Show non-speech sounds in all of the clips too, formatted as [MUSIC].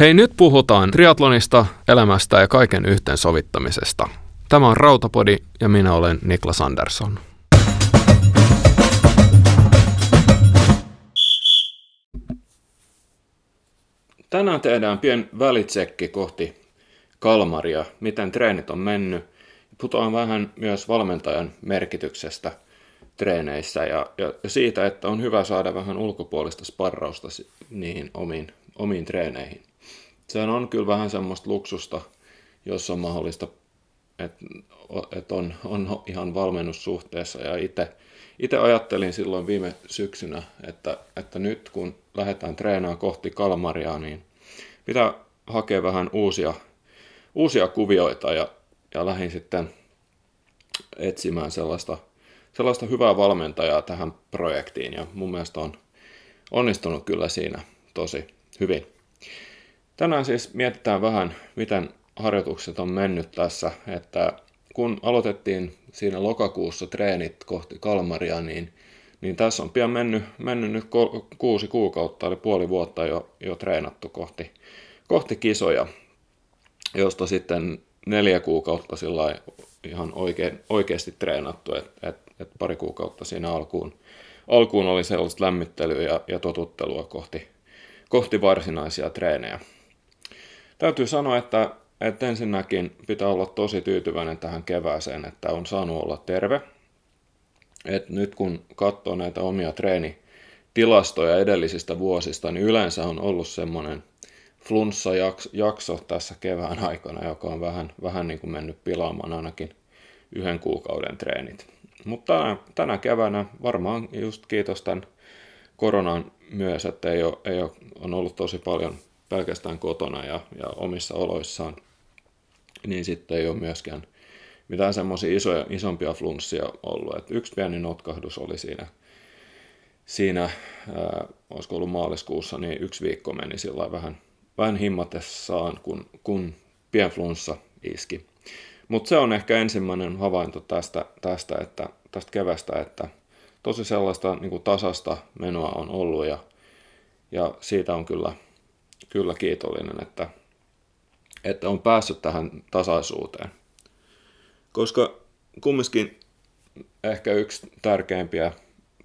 Hei, nyt puhutaan triatlonista, elämästä ja kaiken yhteensovittamisesta. Tämä on Rautapodi ja minä olen Niklas Andersson. Tänään tehdään pien välitsekki kohti Kalmaria, miten treenit on mennyt. Puhutaan vähän myös valmentajan merkityksestä treeneissä ja, ja siitä, että on hyvä saada vähän ulkopuolista sparrausta niihin omiin, omiin treeneihin. Sehän on kyllä vähän semmoista luksusta, jos on mahdollista, että et on, on ihan valmennussuhteessa ja itse itse ajattelin silloin viime syksynä, että, että nyt kun lähdetään treenaamaan kohti Kalmaria, niin pitää hakea vähän uusia, uusia kuvioita ja, ja lähdin sitten etsimään sellaista, sellaista hyvää valmentajaa tähän projektiin ja mun mielestä on onnistunut kyllä siinä tosi hyvin. Tänään siis mietitään vähän, miten harjoitukset on mennyt tässä, että kun aloitettiin siinä lokakuussa treenit kohti Kalmaria, niin, niin tässä on pian mennyt, mennyt nyt kuusi kuukautta, eli puoli vuotta jo, jo treenattu kohti, kohti kisoja, josta sitten neljä kuukautta sillä ihan oikein, oikeasti treenattu, että et, et pari kuukautta siinä alkuun, alkuun oli sellaista lämmittelyä ja, ja totuttelua kohti, kohti varsinaisia treenejä. Täytyy sanoa, että että ensinnäkin pitää olla tosi tyytyväinen tähän kevääseen, että on saanut olla terve. Et nyt kun katsoo näitä omia treenitilastoja edellisistä vuosista, niin yleensä on ollut semmoinen flunssa-jakso tässä kevään aikana, joka on vähän, vähän niin kuin mennyt pilaamaan ainakin yhden kuukauden treenit. Mutta tänä, tänä keväänä varmaan just kiitos tämän koronan myös, että ei ole, ei ole, on ollut tosi paljon pelkästään kotona ja, ja omissa oloissaan niin sitten ei ole myöskään mitään semmoisia isoja, isompia flunssia ollut. Et yksi pieni notkahdus oli siinä, siinä ää, olisiko ollut maaliskuussa, niin yksi viikko meni sillä vähän, vähän himmatessaan, kun, kun pienflunssa iski. Mutta se on ehkä ensimmäinen havainto tästä, tästä, että, tästä kevästä, että tosi sellaista niin tasasta menoa on ollut ja, ja siitä on kyllä, kyllä kiitollinen, että että on päässyt tähän tasaisuuteen. Koska kumminkin ehkä yksi tärkeimpiä,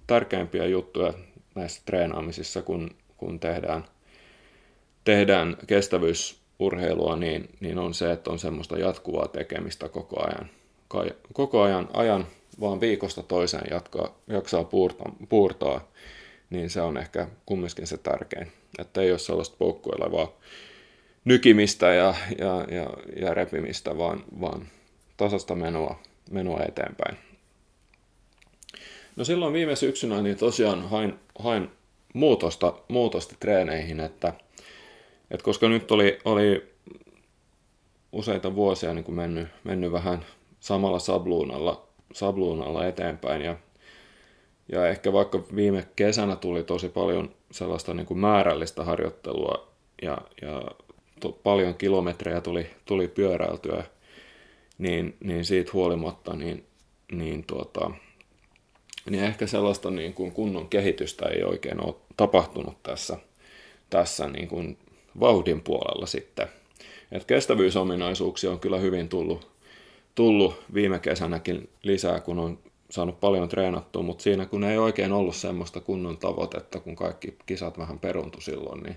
tärkeimpiä juttuja näissä treenaamisissa, kun, kun tehdään, tehdään kestävyysurheilua, niin, niin on se, että on semmoista jatkuvaa tekemistä koko ajan. Koko ajan, ajan vaan viikosta toiseen jatkaa, jaksaa puurtaa, puurtaa, niin se on ehkä kumminkin se tärkein. Että ei ole sellaista poukkuilevaa nykimistä ja, ja, ja, ja repimistä, vaan, vaan tasasta menoa, menoa eteenpäin. No silloin viime syksynä niin tosiaan hain, hain muutosta, muutosta treeneihin, että, että koska nyt oli, oli useita vuosia niin kuin mennyt, mennyt vähän samalla sabluunalla, sabluunalla eteenpäin ja, ja ehkä vaikka viime kesänä tuli tosi paljon sellaista niin kuin määrällistä harjoittelua ja, ja paljon kilometrejä tuli, tuli pyöräiltyä, niin, niin siitä huolimatta niin, niin, tuota, niin ehkä sellaista niin kuin kunnon kehitystä ei oikein ole tapahtunut tässä, tässä niin kuin vauhdin puolella sitten. Et kestävyysominaisuuksia on kyllä hyvin tullut, tullut viime kesänäkin lisää, kun on saanut paljon treenattua, mutta siinä kun ei oikein ollut semmoista kunnon tavoitetta, kun kaikki kisat vähän peruntu silloin, niin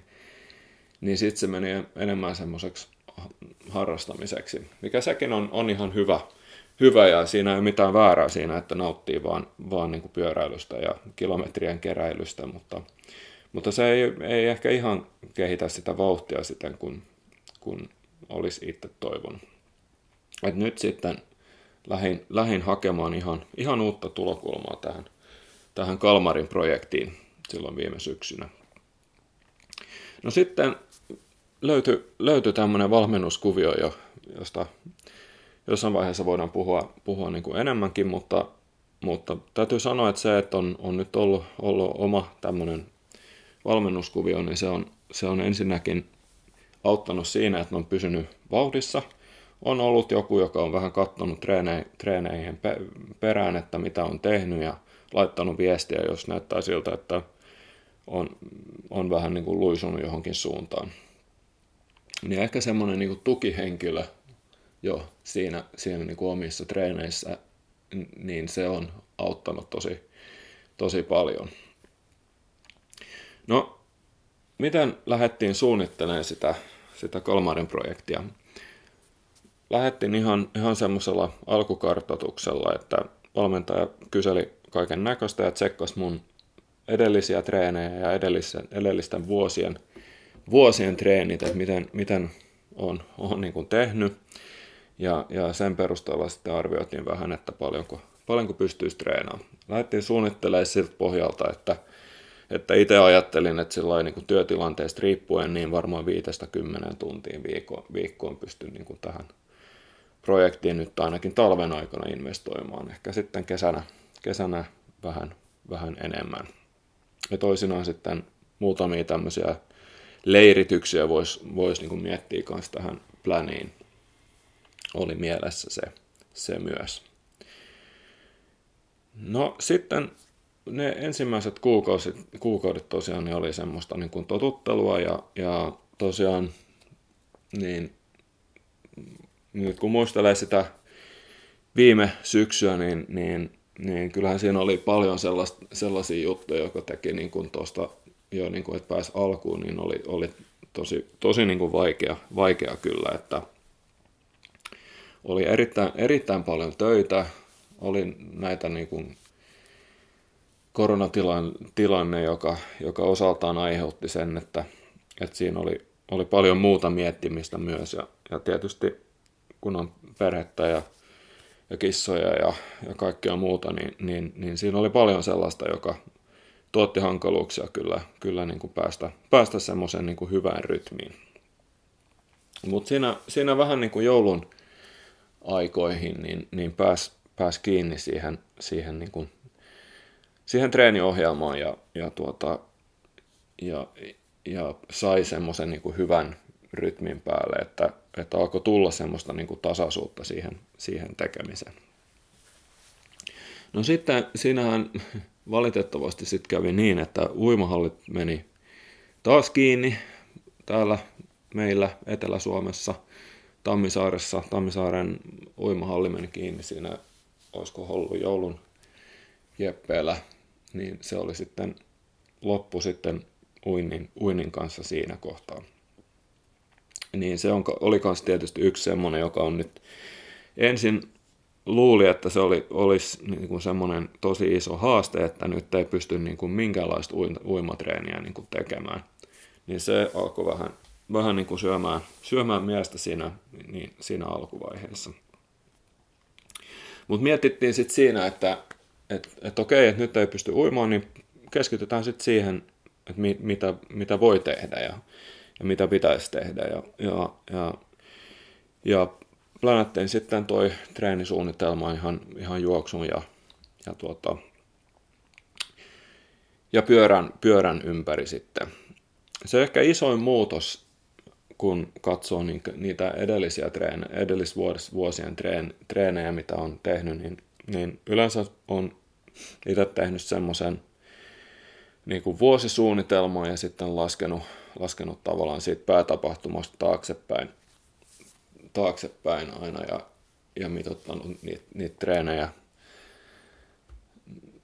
niin sitten se meni enemmän semmoiseksi harrastamiseksi, mikä sekin on, on ihan hyvä, hyvä ja siinä ei ole mitään väärää siinä, että nauttii vaan, vaan niin kuin pyöräilystä ja kilometrien keräilystä, mutta, mutta se ei, ei ehkä ihan kehitä sitä vauhtia siten, kun, kun olisi itse toivonut. Et nyt sitten lähin, lähin hakemaan ihan, ihan uutta tulokulmaa tähän, tähän Kalmarin projektiin silloin viime syksynä. No sitten löytyi, löytyi tämmöinen valmennuskuvio jo, josta jossain vaiheessa voidaan puhua, puhua niin kuin enemmänkin, mutta, mutta täytyy sanoa, että se, että on, on nyt ollut, ollut oma tämmöinen valmennuskuvio, niin se on, se on ensinnäkin auttanut siinä, että on pysynyt vauhdissa. On ollut joku, joka on vähän katsonut treene, treeneihin perään, että mitä on tehnyt ja laittanut viestiä, jos näyttää siltä, että on, on vähän niin kuin luisunut johonkin suuntaan. niin ehkä semmoinen niin tukihenkilö jo siinä, siinä niin kuin omissa treeneissä, niin se on auttanut tosi, tosi paljon. No, miten lähdettiin suunnittelemaan sitä, sitä Kalmarin projektia? Lähdettiin ihan, ihan semmoisella alkukartoituksella, että valmentaja kyseli kaiken näköistä ja tsekkasi mun edellisiä treenejä ja edellisten, edellisten vuosien, vuosien treenit, että miten, miten on, on niin kuin tehnyt. Ja, ja sen perusteella sitten arvioitiin vähän, että paljonko, paljonko pystyisi treenaamaan. Lähdettiin suunnittelemaan siltä pohjalta, että, että itse ajattelin, että sillä niin kuin työtilanteesta riippuen niin varmaan viitestä kymmenen tuntiin viikkoon, viikkoon pystyn niin kuin tähän projektiin nyt ainakin talven aikana investoimaan. Ehkä sitten kesänä, kesänä vähän, vähän enemmän. Ja toisinaan sitten muutamia tämmöisiä leirityksiä voisi vois niin miettiä myös tähän planiin. Oli mielessä se, se myös. No sitten ne ensimmäiset kuukaudet, kuukaudet tosiaan niin oli semmoista niin kuin totuttelua ja, ja tosiaan niin nyt kun muistelee sitä viime syksyä, niin, niin, niin kyllähän siinä oli paljon sellaista, sellaisia juttuja, jotka teki niin kuin tuosta jo, niin kuin, että pääsi alkuun, niin oli, oli tosi, tosi niin kuin vaikea, vaikea kyllä, että oli erittäin, erittäin paljon töitä, oli näitä niin kuin koronatilanne, joka, joka osaltaan aiheutti sen, että, että siinä oli, oli paljon muuta miettimistä myös. Ja, ja tietysti kun on perhettä ja, ja kissoja ja, ja kaikkea muuta, niin, niin, niin siinä oli paljon sellaista, joka tuotti hankaluuksia kyllä, kyllä niin kuin päästä, päästä semmoisen niin kuin hyvään rytmiin. Mutta siinä, siinä vähän niin kuin joulun aikoihin niin, niin pääsi pääs kiinni siihen, siihen, niin kuin, siihen treeniohjelmaan ja, ja, tuota, ja, ja sai semmoisen niin hyvän rytmin päälle, että, että alkoi tulla semmoista niin kuin tasaisuutta siihen, siihen tekemiseen. No sitten siinähän valitettavasti sitten kävi niin, että uimahallit meni taas kiinni täällä meillä Etelä-Suomessa, Tammisaaressa. Tammisaaren uimahalli meni kiinni siinä, olisiko ollut joulun jeppeellä, niin se oli sitten loppu sitten uinnin, uinnin kanssa siinä kohtaa niin se on, oli myös tietysti yksi semmoinen, joka on nyt ensin luuli, että se oli, olisi niin kuin semmoinen tosi iso haaste, että nyt ei pysty niin kuin minkäänlaista uimatreeniä niin kuin tekemään. Niin se alkoi vähän, vähän niin kuin syömään, syömään miestä siinä, niin, siinä alkuvaiheessa. Mutta mietittiin sitten siinä, että et, et okei, että nyt ei pysty uimaan, niin keskitytään sitten siihen, että mi, mitä, mitä voi tehdä. Ja ja mitä pitäisi tehdä. Ja, ja, ja, ja planattiin sitten toi treenisuunnitelma ihan, ihan juoksun ja, ja, tuota, ja pyörän, pyörän ympäri sitten. Se ehkä isoin muutos, kun katsoo niitä edellisiä treenejä, edellisvuosien treen, treenejä, mitä on tehnyt, niin, niin yleensä on itse tehnyt semmoisen niin vuosisuunnitelman ja sitten laskenut laskenut tavallaan siitä päätapahtumasta taaksepäin, taaksepäin aina ja, ja mitottanut niitä, niitä treenejä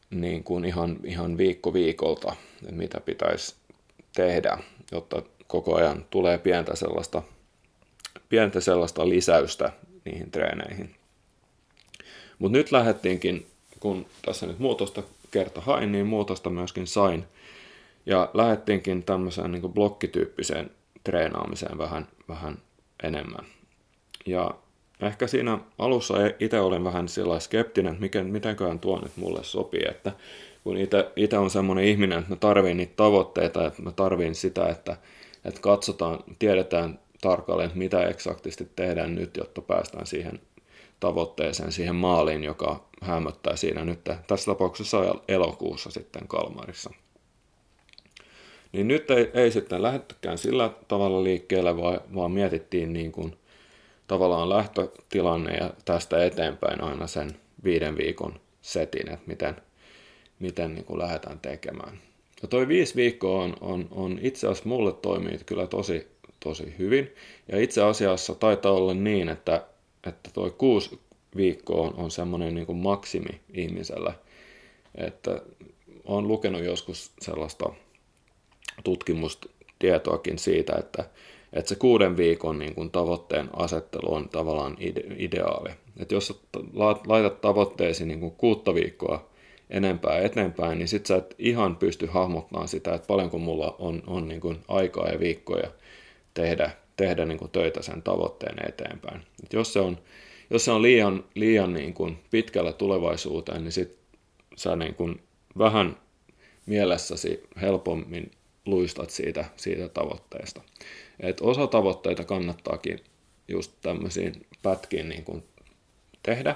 niin kuin ihan, ihan viikko viikolta, että mitä pitäisi tehdä, jotta koko ajan tulee pientä sellaista, pientä sellaista lisäystä niihin treeneihin. Mutta nyt lähdettiinkin, kun tässä nyt muutosta kerta hain, niin muutosta myöskin sain – ja lähdettiinkin tämmöiseen niin blokkityyppiseen treenaamiseen vähän, vähän enemmän. Ja ehkä siinä alussa itse olin vähän sillä skeptinen, että miten, mitenköhän tuo nyt mulle sopii, että kun itse on semmoinen ihminen, että mä tarviin niitä tavoitteita, että mä tarviin sitä, että, että katsotaan, tiedetään tarkalleen, että mitä eksaktisti tehdään nyt, jotta päästään siihen tavoitteeseen, siihen maaliin, joka hämöttää siinä nyt tässä tapauksessa elokuussa sitten Kalmarissa. Niin nyt ei, ei sitten lähdettykään sillä tavalla liikkeelle, vaan, vaan mietittiin niin kuin tavallaan lähtötilanne ja tästä eteenpäin aina sen viiden viikon setin, että miten, miten niin kuin lähdetään tekemään. Ja toi viisi viikkoa on, on, on itse asiassa mulle toimii kyllä tosi, tosi hyvin. Ja itse asiassa taitaa olla niin, että, että toi kuusi viikkoa on, on semmoinen niin maksimi ihmisellä. Että olen lukenut joskus sellaista tutkimustietoakin siitä, että, että se kuuden viikon niin kuin tavoitteen asettelu on tavallaan ide, ideaali. Että jos laitat tavoitteesi niin kuin kuutta viikkoa enempää eteenpäin, niin sit sä et ihan pysty hahmottamaan sitä, että paljonko mulla on, on niin kuin aikaa ja viikkoja tehdä, tehdä niin kuin töitä sen tavoitteen eteenpäin. Et jos se on, jos se on liian, liian niin kuin pitkällä tulevaisuuteen, niin sit sä niin kuin vähän mielessäsi helpommin luistat siitä, siitä tavoitteesta. Et osa tavoitteita kannattaakin just tämmöisiin pätkiin niin kuin tehdä.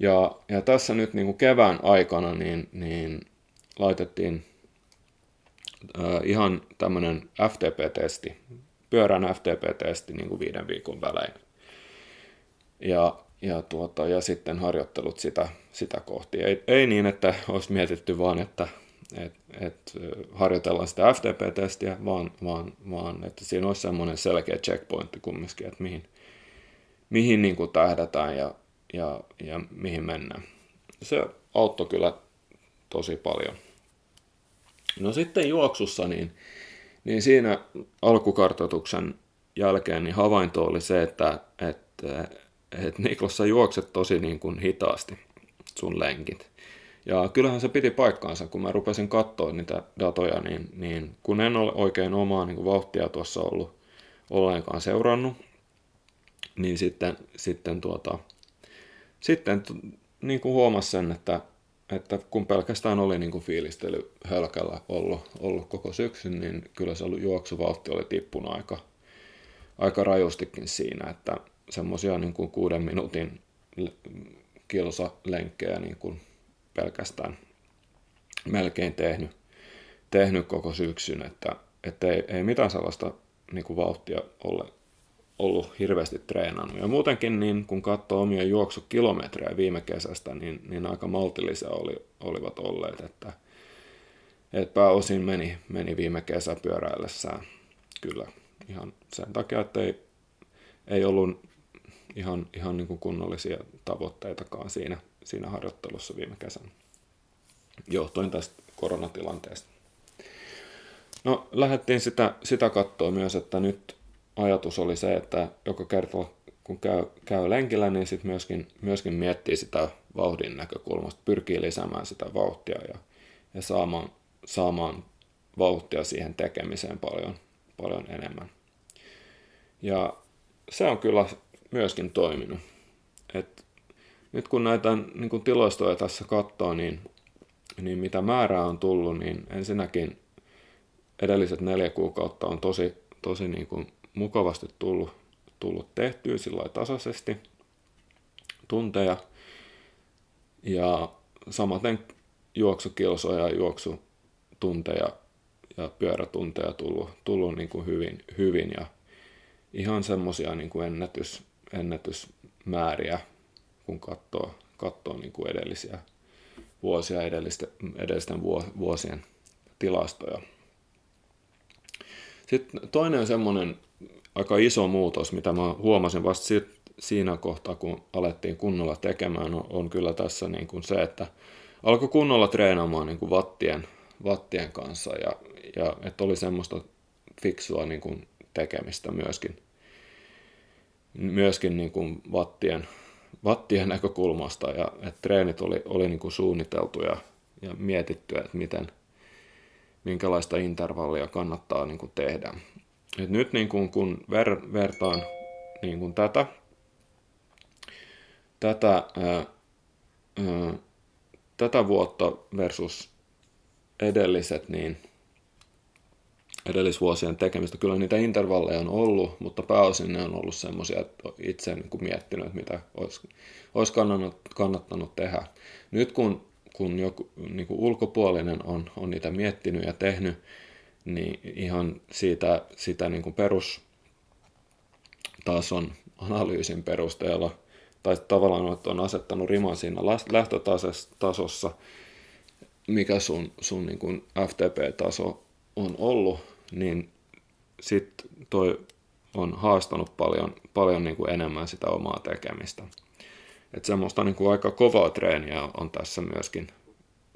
Ja, ja tässä nyt niin kuin kevään aikana niin, niin laitettiin äh, ihan tämmöinen FTP-testi, pyörän FTP-testi niin kuin viiden viikon välein. Ja, ja, tuota, ja sitten harjoittelut sitä, sitä kohti. Ei, ei niin, että olisi mietitty vaan, että et, et, harjoitellaan sitä FTP-testiä, vaan, vaan, vaan että siinä olisi semmoinen selkeä checkpointti kumminkin, että mihin, mihin niin kuin tähdätään ja, ja, ja mihin mennään. Se auttoi kyllä tosi paljon. No sitten juoksussa, niin, niin siinä alkukartoituksen jälkeen niin havainto oli se, että, että, että Niklas, sä juokset tosi niin kuin hitaasti sun lenkit. Ja kyllähän se piti paikkaansa, kun mä rupesin katsoa niitä datoja, niin, niin kun en ole oikein omaa niin kuin vauhtia tuossa ollut ollenkaan seurannut, niin sitten, sitten, tuota, sitten niin kuin huomasin sen, että, että kun pelkästään oli niin kuin fiilistely hölkällä ollut, ollut koko syksyn, niin kyllä se juoksuvauhti oli tippunut aika, aika rajustikin siinä, että semmoisia niin kuin kuuden minuutin kilsalenkkejä niin kuin pelkästään melkein tehnyt, tehnyt koko syksyn, että, että ei, ei mitään sellaista niin kuin vauhtia ole ollut hirveästi treenannut. Ja muutenkin, niin kun katsoo omia juoksukilometrejä viime kesästä, niin, niin aika maltillisia oli, olivat olleet, että, että pääosin meni, meni viime kesä pyöräillessään kyllä ihan sen takia, että ei, ei ollut ihan, ihan niin kuin kunnollisia tavoitteitakaan siinä, siinä harjoittelussa viime kesänä, johtuen tästä koronatilanteesta. No, lähdettiin sitä, sitä katsoa myös, että nyt ajatus oli se, että joka kerta kun käy, käy lenkillä, niin sitten myöskin, myöskin miettii sitä vauhdin näkökulmasta, pyrkii lisäämään sitä vauhtia ja, ja saamaan, saamaan vauhtia siihen tekemiseen paljon, paljon enemmän. Ja se on kyllä myöskin toiminut. Et nyt kun näitä niin kun tilastoja tässä katsoo, niin, niin mitä määrää on tullut, niin ensinnäkin edelliset neljä kuukautta on tosi, tosi niin kuin mukavasti tullut, tullut tehtyä sillä tasaisesti tunteja. Ja samaten juoksukilsoja, juoksutunteja ja pyörätunteja tullut, tullut niin kuin hyvin, hyvin ja ihan semmoisia niin kuin ennätys, ennätysmääriä, kun katsoo, katsoo niin kuin edellisiä vuosia, edellisten, edellisten vuosien tilastoja. Sitten toinen semmoinen aika iso muutos, mitä mä huomasin vasta siinä kohtaa, kun alettiin kunnolla tekemään, on, kyllä tässä niin kuin se, että alkoi kunnolla treenaamaan niin kuin wattien, wattien kanssa ja, ja että oli semmoista fiksua niin kuin tekemistä myöskin, myöskin niin kuin wattien, wattien näkökulmasta ja että treenit oli, oli niin kuin suunniteltu ja, ja mietitty, että miten, minkälaista intervallia kannattaa niin kuin tehdä. Et nyt niin kuin, kun ver, vertaan niin kuin tätä, tätä, ää, ää, tätä vuotta versus edelliset, niin edellisvuosien tekemistä. Kyllä niitä intervalleja on ollut, mutta pääosin ne on ollut semmoisia, että itse niin kuin miettinyt, mitä olisi, olisi kannattanut, kannattanut tehdä. Nyt kun, kun joku niin kuin ulkopuolinen on, on niitä miettinyt ja tehnyt, niin ihan siitä, sitä niin kuin perustason analyysin perusteella, tai tavallaan että on asettanut riman siinä lähtötasossa, mikä sun, sun niin kuin FTP-taso on ollut, niin sitten toi on haastanut paljon, paljon niin kuin enemmän sitä omaa tekemistä. Että semmoista niin kuin aika kovaa treeniä on tässä myöskin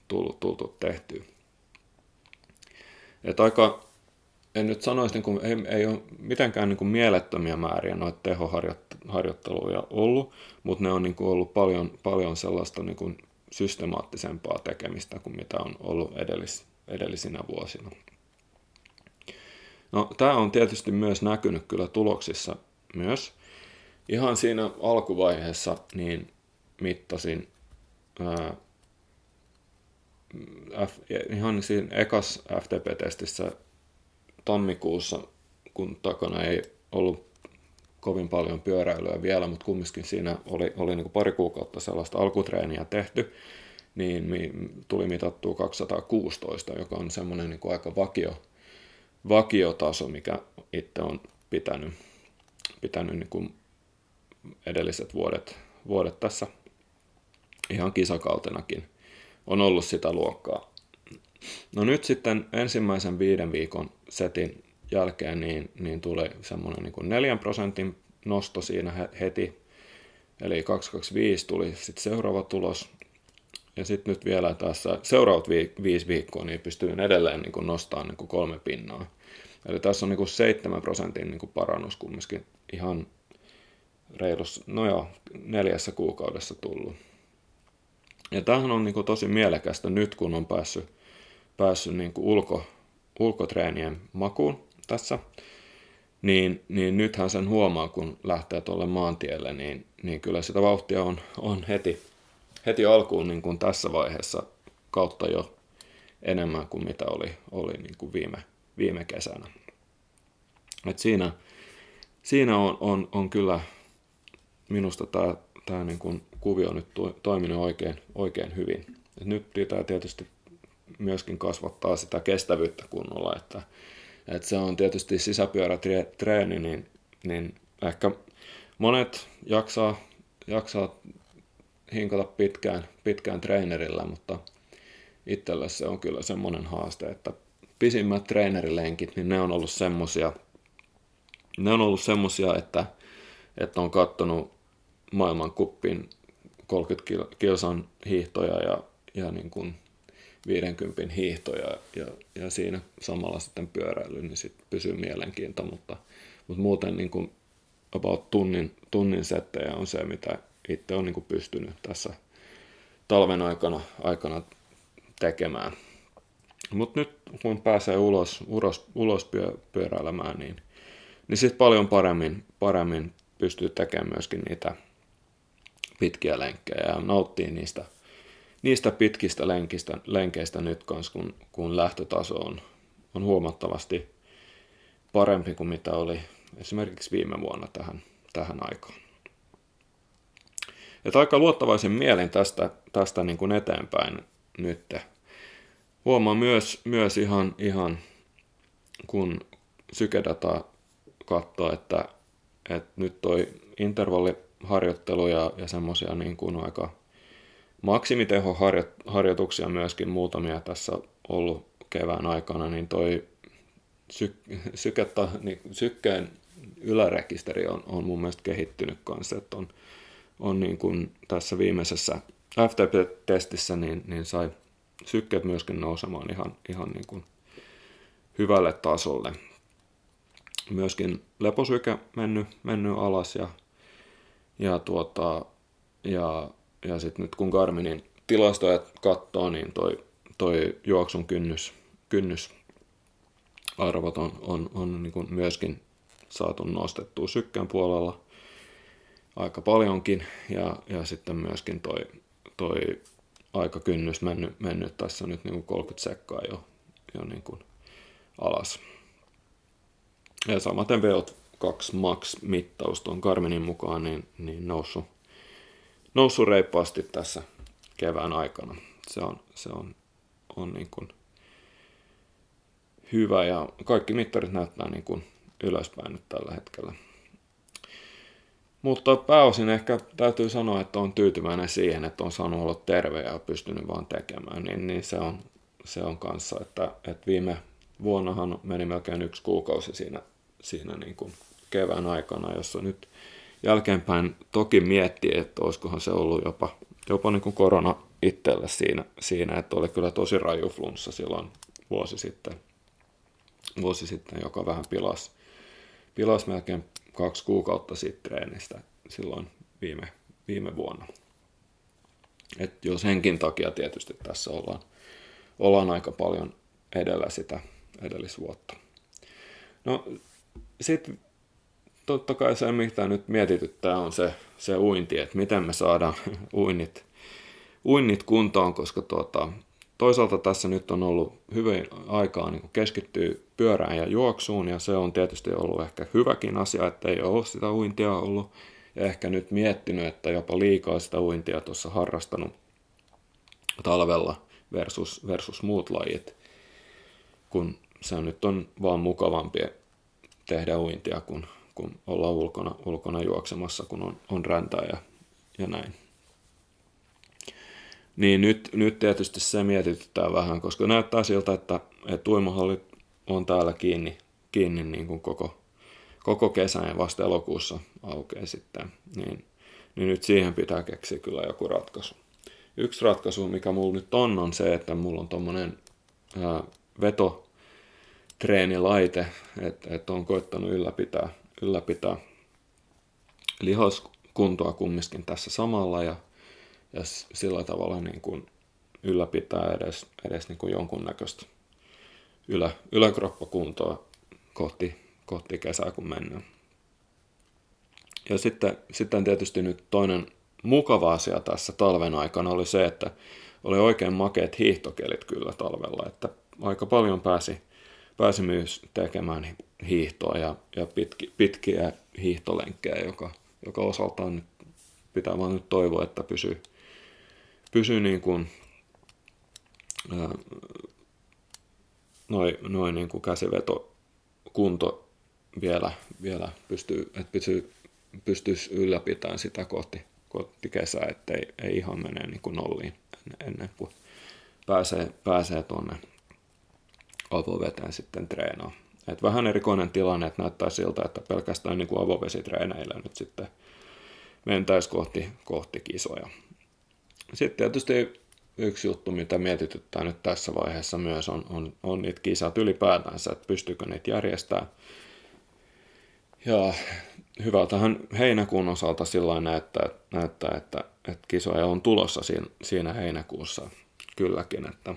tullut, tultu tehtyä. Että aika, en nyt sanoisi, niin kuin, ei, ei ole mitenkään niin kuin mielettömiä määriä noita tehoharjoitteluja ollut, mutta ne on niin kuin ollut paljon, paljon sellaista niin kuin systemaattisempaa tekemistä kuin mitä on ollut edellis, edellisinä vuosina. No, tämä on tietysti myös näkynyt kyllä tuloksissa myös. Ihan siinä alkuvaiheessa niin mittasin ää, F, ihan siinä ekas FTP-testissä tammikuussa, kun takana ei ollut kovin paljon pyöräilyä vielä, mutta kumminkin siinä oli, oli niin pari kuukautta sellaista alkutreeniä tehty, niin tuli mitattua 216, joka on semmoinen niin aika vakio, vakiotaso, mikä itse on pitänyt, pitänyt niin kuin edelliset vuodet, vuodet tässä ihan kisakautenakin on ollut sitä luokkaa. No nyt sitten ensimmäisen viiden viikon setin jälkeen niin, niin tuli semmoinen niin 4 prosentin nosto siinä heti. Eli 225 tuli sitten seuraava tulos. Ja sitten nyt vielä tässä seuraavat vi- viisi viikkoa niin pystyy edelleen niin nostamaan niin kolme pinnaa. Eli tässä on niin 7 prosentin niin parannus kumminkin ihan reilus, no joo, neljässä kuukaudessa tullut. Ja tämähän on niin kuin tosi mielekästä nyt, kun on päässyt, päässyt niin kuin ulko, ulkotreenien makuun tässä. Niin, niin nythän sen huomaa, kun lähtee tuolle maantielle, niin, niin kyllä sitä vauhtia on, on heti, heti alkuun niin kuin tässä vaiheessa kautta jo enemmän kuin mitä oli, oli niin kuin viime, viime kesänä. Et siinä siinä on, on, on kyllä minusta tämä, tämä niin kuin kuvio nyt toiminut oikein, oikein hyvin. Et nyt pitää tietysti myöskin kasvattaa sitä kestävyyttä kunnolla, että, että se on tietysti sisäpyörätreeni, niin, niin ehkä monet jaksaa, jaksaa hinkata pitkään, pitkään treenerillä, mutta itselle se on kyllä semmoinen haaste, että pisimmät treenerilenkit, niin ne on ollut semmosia, ne on ollut semmosia, että, että on kattonut maailman kuppin 30 kilsan hiihtoja ja, ja niin kuin 50 hiihtoja ja, ja siinä samalla sitten pyöräily, niin sitten pysyy mielenkiinto, mutta, mutta muuten niin kuin about tunnin, tunnin settejä on se, mitä itse on niin pystynyt tässä talven aikana, aikana tekemään. Mutta nyt kun pääsee ulos, ulos, ulos pyö, pyöräilemään, niin, niin sitten paljon paremmin, paremmin pystyy tekemään myöskin niitä pitkiä lenkkejä ja nauttii niistä, niistä pitkistä lenkistä, lenkeistä nyt kanssa, kun, kun lähtötaso on, on huomattavasti parempi kuin mitä oli esimerkiksi viime vuonna tähän, tähän aikaan. Et aika luottavaisin mielin tästä, tästä niin kuin eteenpäin nyt. Huomaa myös, myös ihan, ihan kun sykedata katsoo, että, että nyt toi intervalli harjoitteluja ja semmoisia niin kuin aika maksimitehoharjoituksia myöskin muutamia tässä ollut kevään aikana, niin toi syk- syketta, niin sykkeen ylärekisteri on, on mun mielestä kehittynyt kanssa, että on, on niin kuin tässä viimeisessä FTP-testissä niin, niin sai sykkeet myöskin nousemaan ihan, ihan niin kuin hyvälle tasolle. Myöskin leposyke mennyt, mennyt alas ja ja, tuota, ja, ja sitten nyt kun Garminin tilastoja katsoo, niin toi, toi juoksun kynnys, kynnys arvot on, on, on niin kuin myöskin saatu nostettua sykkään puolella aika paljonkin ja, ja sitten myöskin toi, toi aikakynnys mennyt, mennyt tässä nyt niin kuin 30 sekkaa jo, jo niin kuin alas. Ja samaten veot kaksi max-mittaus tuon Garminin mukaan niin, niin noussut, noussut reippaasti tässä kevään aikana. Se on, se on, on niin kuin hyvä ja kaikki mittarit näyttää niin kuin ylöspäin nyt tällä hetkellä. Mutta pääosin ehkä täytyy sanoa, että on tyytyväinen siihen, että on saanut olla terve ja pystynyt vaan tekemään, niin, niin se, on, se on kanssa, että, että viime vuonnahan meni melkein yksi kuukausi siinä, siinä niin kuin kevään aikana, jossa nyt jälkeenpäin toki miettii, että olisikohan se ollut jopa, jopa niin kuin korona itselle siinä, siinä, että oli kyllä tosi raju flunssa silloin vuosi sitten, vuosi sitten joka vähän pilasi, pilasi melkein kaksi kuukautta siitä treenistä silloin viime, viime vuonna. Et jo senkin takia tietysti tässä ollaan, ollaan aika paljon edellä sitä edellisvuotta. No sitten totta kai se, mitä nyt mietityttää, on se, se uinti, että miten me saadaan [LAUGHS] uinnit, uinnit kuntoon, koska tuota, toisaalta tässä nyt on ollut hyvin aikaa niin keskittyä pyörään ja juoksuun, ja se on tietysti ollut ehkä hyväkin asia, että ei ole sitä uintia ollut, ja ehkä nyt miettinyt, että jopa liikaa sitä uintia tuossa harrastanut talvella versus, versus muut lajit, kun se nyt on vaan mukavampi tehdä uintia, kun, kun ollaan ulkona, ulkona juoksemassa, kun on, on räntää ja, ja näin. Niin nyt, nyt tietysti se mietityttää vähän, koska näyttää siltä, että, että uimahallit on täällä kiinni, kiinni niin kuin koko, koko kesän ja vasta elokuussa aukeaa sitten. Niin, niin nyt siihen pitää keksiä kyllä joku ratkaisu. Yksi ratkaisu, mikä mulla nyt on, on se, että mulla on tommonen ää, veto treenilaite, että et on koittanut ylläpitää, ylläpitää lihaskuntoa kumminkin tässä samalla ja, ja sillä tavalla niin kuin ylläpitää edes, edes niin kuin jonkunnäköistä ylä, yläkroppakuntoa kohti, kohti kesää, kun mennään. Ja sitten, sitten tietysti nyt toinen mukava asia tässä talven aikana oli se, että oli oikein makeat hiihtokelit kyllä talvella, että aika paljon pääsi pääsi myös tekemään hiihtoa ja, ja pitki, pitkiä hiihtolenkkejä, joka, joka osaltaan pitää vaan nyt toivoa, että pysyy, pysyy niin kuin, noin, noin niin kuin käsiveto kunto vielä, vielä pystyy, että pysyy, pystyisi ylläpitämään sitä kohti, kohti kesää, ettei ei ihan mene niin kuin nolliin ennen kuin pääsee, pääsee tuonne avoveteen sitten treenaa. Et vähän erikoinen tilanne, että näyttää siltä, että pelkästään niin kuin avovesitreeneillä nyt sitten mentäisiin kohti, kohti kisoja. Sitten tietysti yksi juttu, mitä mietityttää nyt tässä vaiheessa myös, on, on, on niitä kisat ylipäätänsä, että pystyykö niitä järjestämään. Ja hyvältähän heinäkuun osalta sillä näyttää, näyttää että, että kisoja on tulossa siinä, siinä heinäkuussa kylläkin, että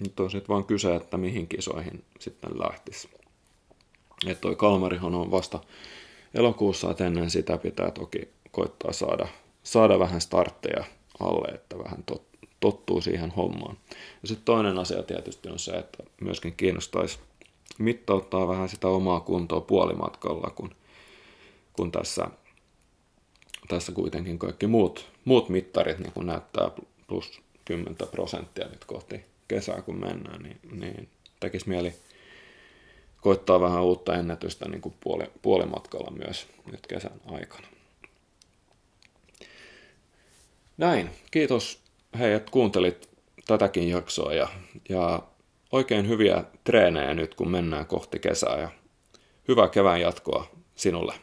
nyt on sitten vaan kyse, että mihin kisoihin sitten lähtisi. Että toi Kalmarihan on vasta elokuussa, että ennen sitä pitää toki koittaa saada, saada vähän startteja alle, että vähän tot, tottuu siihen hommaan. Ja sitten toinen asia tietysti on se, että myöskin kiinnostaisi mittauttaa vähän sitä omaa kuntoa puolimatkalla, kun, kun tässä, tässä kuitenkin kaikki muut, muut mittarit niin kun näyttää plus 10 prosenttia nyt kohti kesää kun mennään, niin, niin tekisi mieli koittaa vähän uutta ennätystä niin kuin puoli, puolimatkalla myös nyt kesän aikana. Näin, kiitos hei, että kuuntelit tätäkin jaksoa ja, ja oikein hyviä treenejä nyt kun mennään kohti kesää ja hyvää kevään jatkoa sinulle.